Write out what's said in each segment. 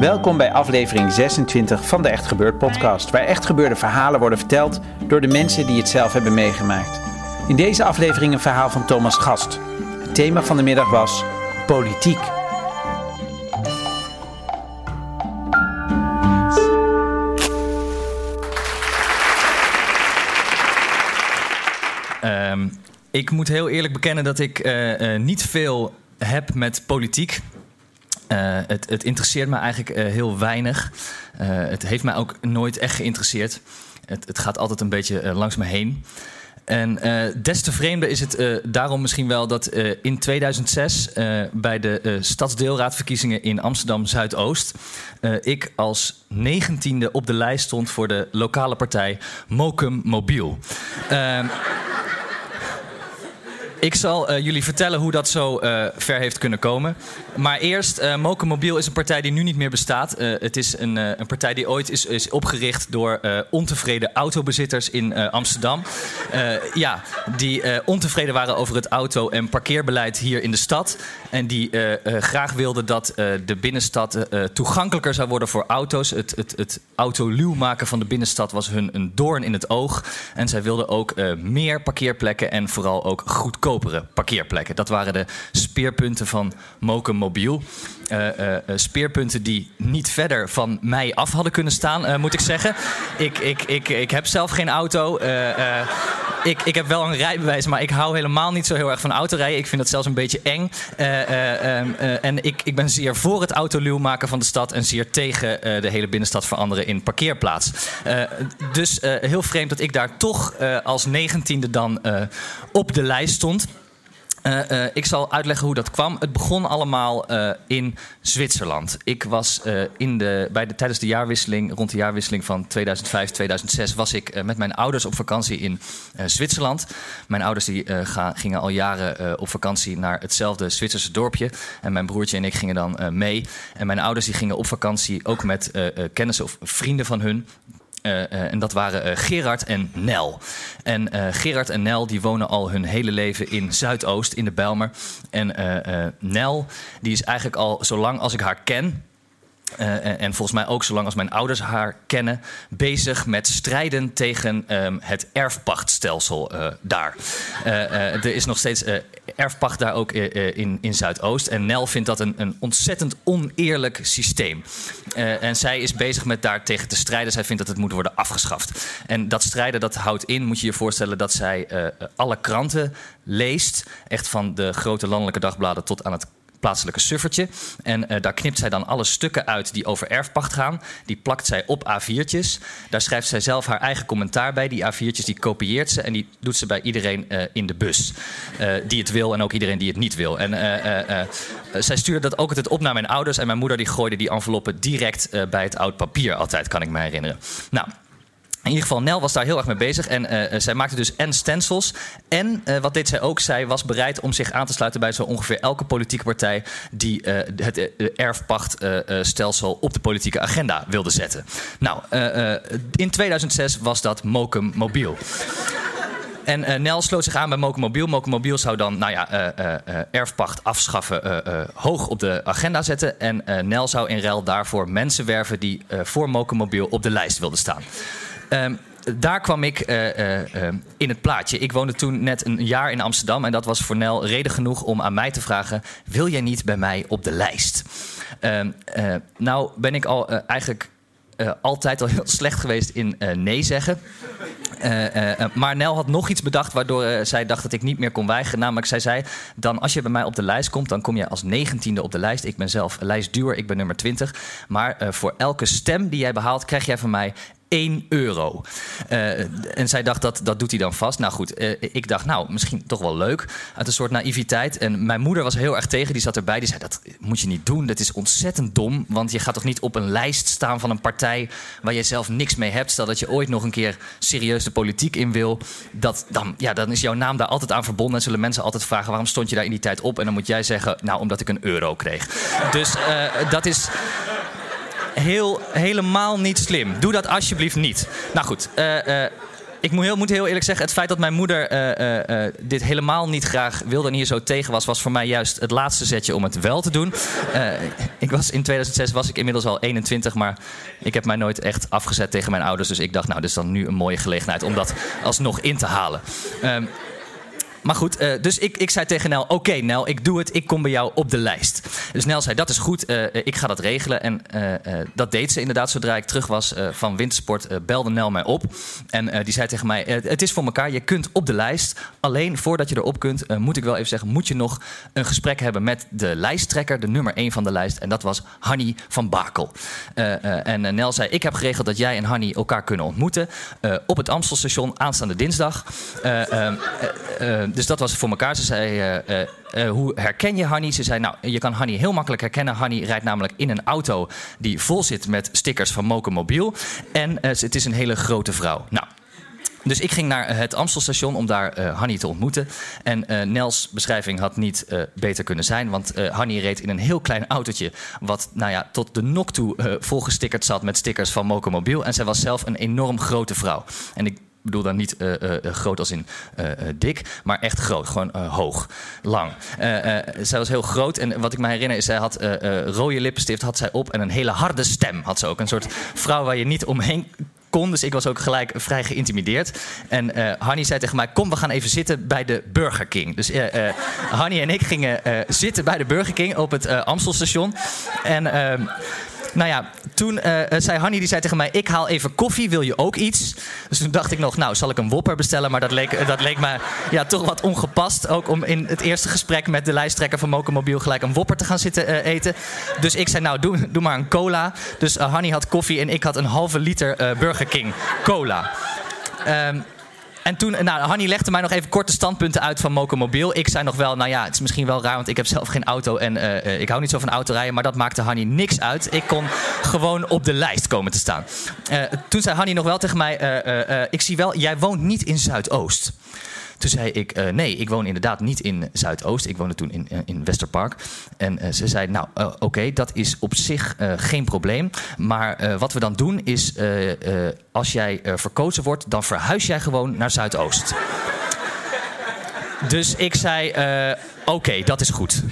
Welkom bij aflevering 26 van de Echt Gebeurd podcast, waar echt gebeurde verhalen worden verteld door de mensen die het zelf hebben meegemaakt. In deze aflevering een verhaal van Thomas Gast. Het thema van de middag was politiek. Ehm, ik moet heel eerlijk bekennen dat ik uh, uh, niet veel heb met politiek. Uh, het, het, interesseert me eigenlijk uh, heel weinig. Uh, het heeft mij ook nooit echt geïnteresseerd. Het, het gaat altijd een beetje langs me heen. En des te vreemder is het daarom misschien wel dat in 2006 bij de stadsdeelraadverkiezingen in Amsterdam Zuidoost ik als negentiende op de lijst stond voor de lokale partij Mokum Mobiel. Ik zal uh, jullie vertellen hoe dat zo uh, ver heeft kunnen komen. Maar eerst, uh, Moken Mobiel is een partij die nu niet meer bestaat. het is een, een, partij die ooit is, is opgericht door ontevreden autobezitters in Amsterdam. ja, die ontevreden waren over het auto- en parkeerbeleid hier in de stad. En die graag wilden dat de binnenstad toegankelijker zou worden voor auto's. Het, het, het autoluw maken van de binnenstad was hun een doorn in het oog. En zij wilden ook meer parkeerplekken en vooral ook goedkoper parkeerplekken. Dat waren de speerpunten van Moken Mobiel. Uh, uh, speerpunten die niet verder van mij af hadden kunnen staan, moet ik zeggen. Ik, ik, ik, ik heb zelf geen auto. ik, ik heb wel een rijbewijs, maar ik hou helemaal niet zo heel erg van autorijden. Ik vind dat zelfs een beetje eng. Um, en ik, ik ben zeer voor het autoluw maken van de stad en zeer tegen de hele binnenstad veranderen in parkeerplaats. dus heel vreemd dat ik daar toch als negentiende dan op de lijst stond. Uh, uh, ik zal uitleggen hoe dat kwam. Het begon allemaal uh, in Zwitserland. Ik was in de, bij de, tijdens de jaarwisseling, rond de jaarwisseling van 2005, 2006, was ik met mijn ouders op vakantie in Zwitserland. Mijn ouders die, ga, gingen al jaren op vakantie naar hetzelfde Zwitserse dorpje. En mijn broertje en ik gingen dan mee. En mijn ouders die gingen op vakantie ook met kennissen of vrienden van hun. Uh, uh, en dat waren uh, Gerard en Nel. En Gerard en Nel die wonen al hun hele leven in Zuidoost, in de Bijlmer. En Nel die is eigenlijk al zolang als ik haar ken... Uh, en volgens mij ook zolang als mijn ouders haar kennen, bezig met strijden tegen um, het erfpachtstelsel uh, daar. Uh, er is nog steeds erfpacht daar ook in, in Zuidoost. En Nel vindt dat een, een ontzettend oneerlijk systeem. en zij is bezig met daar tegen te strijden. Zij vindt dat het moet worden afgeschaft. En dat strijden dat houdt in, moet je je voorstellen, dat zij alle kranten leest. Echt van de grote landelijke dagbladen tot aan het plaatselijke suffertje. En uh, daar knipt zij dan alle stukken uit die over erfpacht gaan. Die plakt zij op A4'tjes. Daar schrijft zij zelf haar eigen commentaar bij. Die A4'tjes die kopieert ze en die doet ze bij iedereen uh, in de bus. Uh, die het wil en ook iedereen die het niet wil. En zij stuurde dat ook altijd op naar mijn ouders. En mijn moeder die gooide die enveloppen direct bij het oud papier altijd, kan ik me herinneren. Nou, in ieder geval, Nel was daar heel erg mee bezig. En uh, zij maakte dus en stencils. En uh, wat deed zij ook? Zij was bereid om zich aan te sluiten bij zo ongeveer elke politieke partij. die het erfpachtstelsel op de politieke agenda wilde zetten. Nou, in 2006 was dat Mokum Mobiel. En uh, Nel sloot zich aan bij Mokomobiel. Mokomobiel zou dan nou ja, erfpacht afschaffen hoog op de agenda zetten. En Nel zou in ruil daarvoor mensen werven die voor Mokomobiel op de lijst wilden staan. Um, daar kwam ik uh, uh, uh, in het plaatje. Ik woonde toen net een jaar in Amsterdam. En dat was voor Nel reden genoeg om aan mij te vragen: Wil jij niet bij mij op de lijst? Ehm, nou ben ik al eigenlijk altijd al heel slecht geweest in nee zeggen. Maar Nel had nog iets bedacht waardoor zij dacht dat ik niet meer kon weigeren. Namelijk, zij zei: dan als je bij mij op de lijst komt, dan kom je als negentiende op de lijst. Ik ben zelf lijstduur, ik ben nummer 20. Maar voor elke stem die jij behaalt, krijg jij van mij 1 euro. Uh, en zij dacht dat dat doet hij dan vast. Nou goed, uh, ik dacht nou misschien toch wel leuk. Uit een soort naïviteit. En mijn moeder was heel erg tegen. Die zat erbij. Die zei dat moet je niet doen. Dat is ontzettend dom. Want je gaat toch niet op een lijst staan van een partij waar je zelf niks mee hebt. Stel dat je ooit nog een keer serieus de politiek in wil. Dat, dan, ja, dan is jouw naam daar altijd aan verbonden. En zullen mensen altijd vragen waarom stond je daar in die tijd op. En dan moet jij zeggen nou omdat ik een euro kreeg. Dus uh, dat is heel, helemaal niet slim. Doe dat alsjeblieft niet. Nou goed, uh, uh, ik moet heel, moet heel, eerlijk zeggen, het feit dat mijn moeder uh, dit helemaal niet graag wilde en hier zo tegen was, was voor mij juist het laatste zetje om het wel te doen. ik was, in 2006 was ik inmiddels al 21, maar ik heb mij nooit echt afgezet tegen mijn ouders. Dus ik dacht, nou, dit is dan nu een mooie gelegenheid om dat alsnog in te halen. Ehm, maar goed, uh, dus ik, ik zei tegen Nel: Oké, Nel, ik doe het. Ik kom bij jou op de lijst. Dus Nel zei: Dat is goed. Uh, ik ga dat regelen. En uh, dat deed ze inderdaad. Zodra ik terug was van wintersport, belde Nel mij op. En die zei tegen mij: Het is voor elkaar. Je kunt op de lijst. Alleen voordat je erop kunt, moet ik wel even zeggen: Moet je nog een gesprek hebben met de lijsttrekker, de nummer 1 van de lijst. En dat was Hanny van Bakel. en Nel zei: Ik heb geregeld dat jij en Hanny elkaar kunnen ontmoeten. op het Amstelstation aanstaande dinsdag dus dat was voor elkaar. Ze zei, uh, uh, hoe herken je Hanny? Ze zei, nou, je kan Hanny heel makkelijk herkennen. Hanny rijdt namelijk in een auto die vol zit met stickers van Moken En het is een hele grote vrouw. Nou, dus ik ging naar het Amstelstation om daar uh, Hanny te ontmoeten. En Nels beschrijving had niet beter kunnen zijn. Want Hanny reed in een heel klein autootje. Wat nou ja, tot de nok toe volgestickerd zat met stickers van Moken En zij was zelf een enorm grote vrouw. En ik bedoel dan niet uh, uh, groot als in dik, maar echt groot. Gewoon hoog, lang. zij was heel groot en wat ik me herinner is, zij had rode lippenstift had zij op en een hele harde stem had ze ook. Een soort vrouw waar je niet omheen kon. Dus ik was ook gelijk vrij geïntimideerd. En uh, Hanny zei tegen mij: Kom, we gaan even zitten bij de Burger King. Dus uh, Hanny en ik gingen zitten bij de Burger King op het Amstelstation. En ehm, nou ja, toen uh, zei Hanny die zei tegen mij: Ik haal even koffie, wil je ook iets? Dus toen dacht ik nog, nou, zal ik een Whopper bestellen? Maar dat leek, dat leek me ja, toch wat ongepast. Ook om in het eerste gesprek met de lijsttrekker van Mokomobiel gelijk een Whopper te gaan zitten eten. Dus ik zei: Nou, doe, maar een cola. Dus Hanny had koffie en ik had een halve liter Burger King cola. Um, en toen, nou, Hanny legde mij nog even korte standpunten uit van Mokomobiel. Ik zei nog wel, nou ja, het is misschien wel raar, want ik heb zelf geen auto en uh, ik hou niet zo van autorijden. Maar dat maakte Hanny niks uit. Ik kon gewoon op de lijst komen te staan. Toen zei Hanny nog wel tegen mij, ik zie wel, jij woont niet in Zuidoost. Toen zei ik, uh, nee, ik woon inderdaad niet in Zuidoost. Ik woonde toen in, uh, in Westerpark. En uh, ze zei, nou, oké, dat is op zich geen probleem. Maar wat we dan doen is, als jij verkozen wordt... dan verhuis jij gewoon naar Zuidoost. dus ik zei, oké, dat is goed.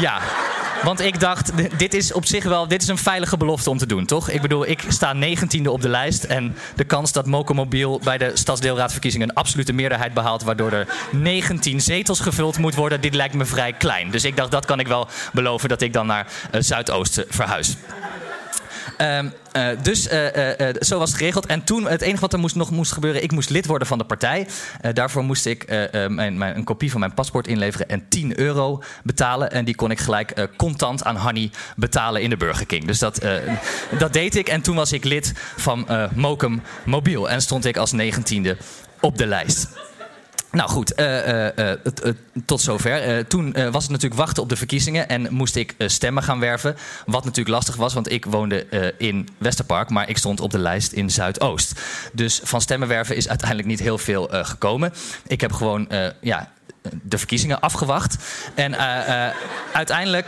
ja. Want ik dacht, dit is op zich wel dit is een veilige belofte om te doen, toch? Ik bedoel, ik sta negentiende op de lijst. En de kans dat Mokomobiel bij de stadsdeelraadverkiezingen een absolute meerderheid behaalt, waardoor er 19 zetels gevuld moet worden, dit lijkt me vrij klein. Dus ik dacht, dat kan ik wel beloven dat ik dan naar uh, Zuidoosten verhuis. Um, uh, dus uh, uh, zo was het geregeld. En toen, het enige wat er moest, nog moest gebeuren, ik moest lid worden van de partij. daarvoor moest ik een kopie van mijn paspoort inleveren en 10 euro betalen. En die kon ik gelijk contant aan Hanny betalen in de Burger King. Dus dat, dat deed ik. En toen was ik lid van Mokum Mobiel. En stond ik als negentiende op de lijst. Nou goed, uh, uh, uh, tot zover. toen was het natuurlijk wachten op de verkiezingen en moest ik stemmen gaan werven. Wat natuurlijk lastig was, want ik woonde in Westerpark, maar ik stond op de lijst in Zuidoost. Dus van stemmen werven is uiteindelijk niet heel veel gekomen. Ik heb gewoon ja, de verkiezingen afgewacht. En uiteindelijk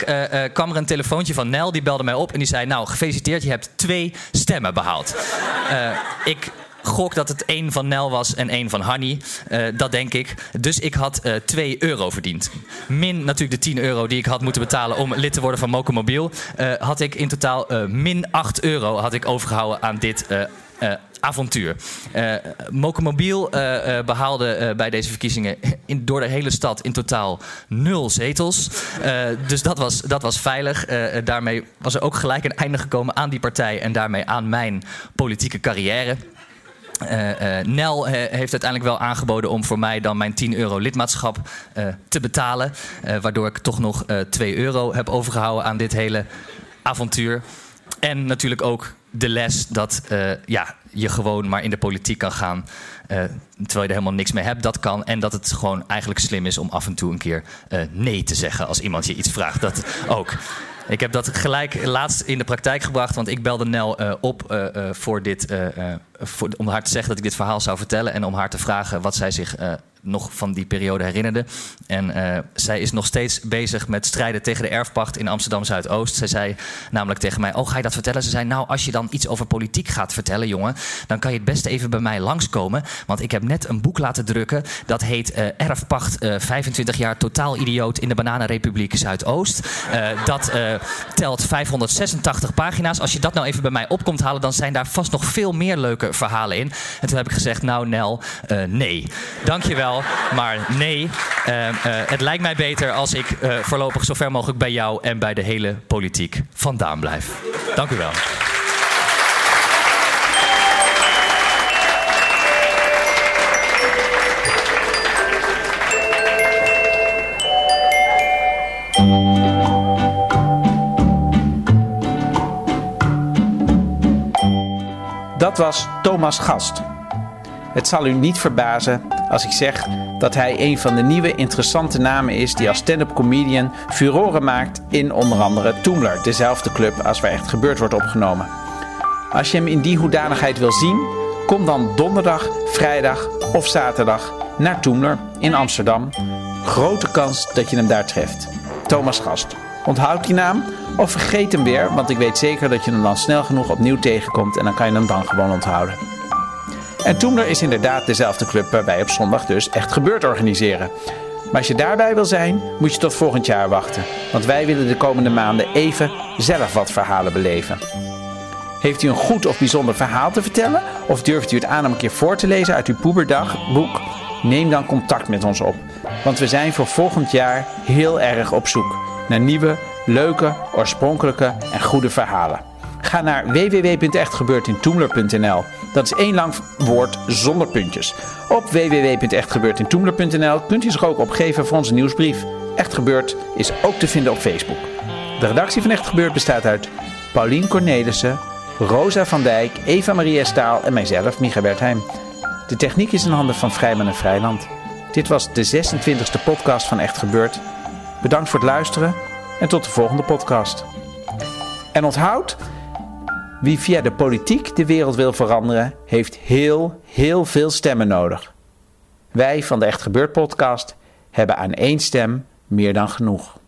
kwam er een telefoontje van Nel, die belde mij op en die zei: Nou, gefeliciteerd, je hebt twee stemmen behaald. ik gok dat het één van Nel was en één van Hanny. Uh, dat denk ik. Dus ik had uh, eh, 2 euro verdiend. Min natuurlijk de 10 euro die ik had moeten betalen om lid te worden van Mokomobiel. Uh, had ik in totaal min 8 euro had ik overgehouden aan dit avontuur. Uh, Mokomobiel behaalde bij deze verkiezingen in, door de hele stad in totaal nul zetels. dus dat was, dat was veilig. daarmee was er ook gelijk een einde gekomen aan die partij en daarmee aan mijn politieke carrière. Uh, uh, Nel uh, heeft uiteindelijk wel aangeboden om voor mij dan mijn 10 euro lidmaatschap te betalen. waardoor ik toch nog 2 euro heb overgehouden aan dit hele avontuur. En natuurlijk ook de les dat ja, je gewoon maar in de politiek kan gaan. terwijl je er helemaal niks mee hebt, dat kan. En dat het gewoon eigenlijk slim is om af en toe een keer nee te zeggen als iemand je iets vraagt. Dat ook. Ik heb dat gelijk laatst in de praktijk gebracht, want ik belde Nel op voor dit, voor, om haar te zeggen dat ik dit verhaal zou vertellen en om haar te vragen wat zij zich nog van die periode herinnerde. En uh, zij is nog steeds bezig met strijden tegen de erfpacht in Amsterdam Zuidoost. Zij zei namelijk tegen mij: Oh, ga je dat vertellen? Ze zei: Nou, als je dan iets over politiek gaat vertellen, jongen, dan kan je het beste even bij mij langskomen. Want ik heb net een boek laten drukken. Dat heet uh, Erfpacht uh, 25 jaar totaal idioot in de Bananenrepubliek Zuidoost. dat telt 586 pagina's. Als je dat nou even bij mij op komt halen, dan zijn daar vast nog veel meer leuke verhalen in. En toen heb ik gezegd: Nou, Nel, nee. Dankjewel maar nee. Uh, uh, het lijkt mij beter als ik uh, voorlopig zo ver mogelijk bij jou en bij de hele politiek vandaan blijf. Dank u wel. Dat was Thomas Gast. Het zal u niet verbazen als ik zeg dat hij een van de nieuwe interessante namen is die als stand-up comedian furoren maakt in onder andere Toomler, dezelfde club als waar echt gebeurd wordt opgenomen. Als je hem in die hoedanigheid wil zien, kom dan donderdag, vrijdag of zaterdag naar Toomler in Amsterdam. Grote kans dat je hem daar treft. Thomas Gast. Onthoud die naam of vergeet hem weer, want ik weet zeker dat je hem dan snel genoeg opnieuw tegenkomt en dan kan je hem dan gewoon onthouden. En Toemler is inderdaad dezelfde club waar wij op zondag dus echt gebeurd organiseren. Maar als je daarbij wil zijn, moet je tot volgend jaar wachten. Want wij willen de komende maanden even zelf wat verhalen beleven. Heeft u een goed of bijzonder verhaal te vertellen? Of durft u het aan om een keer voor te lezen uit uw Poeberdagboek? Neem dan contact met ons op. Want we zijn voor volgend jaar heel erg op zoek naar nieuwe, leuke, oorspronkelijke en goede verhalen. Ga naar www.echtgebeurtintoemler.nl. Dat is één lang woord zonder puntjes. Op www.echtgebeurtintoemler.nl kunt u zich ook opgeven voor onze nieuwsbrief. Echt Gebeurd is ook te vinden op Facebook. De redactie van Echt Gebeurd bestaat uit Paulien Cornelissen, Rosa van Dijk, Eva Maria Staal en mijzelf, Micha Wertheim. De techniek is in handen van Vrijman en Vrijland. Dit was de 26e podcast van Echt Gebeurd. Bedankt voor het luisteren en tot de volgende podcast. En onthoud, wie via de politiek de wereld wil veranderen, heeft heel, heel veel stemmen nodig. Wij van de Echt Gebeurd podcast hebben aan één stem meer dan genoeg.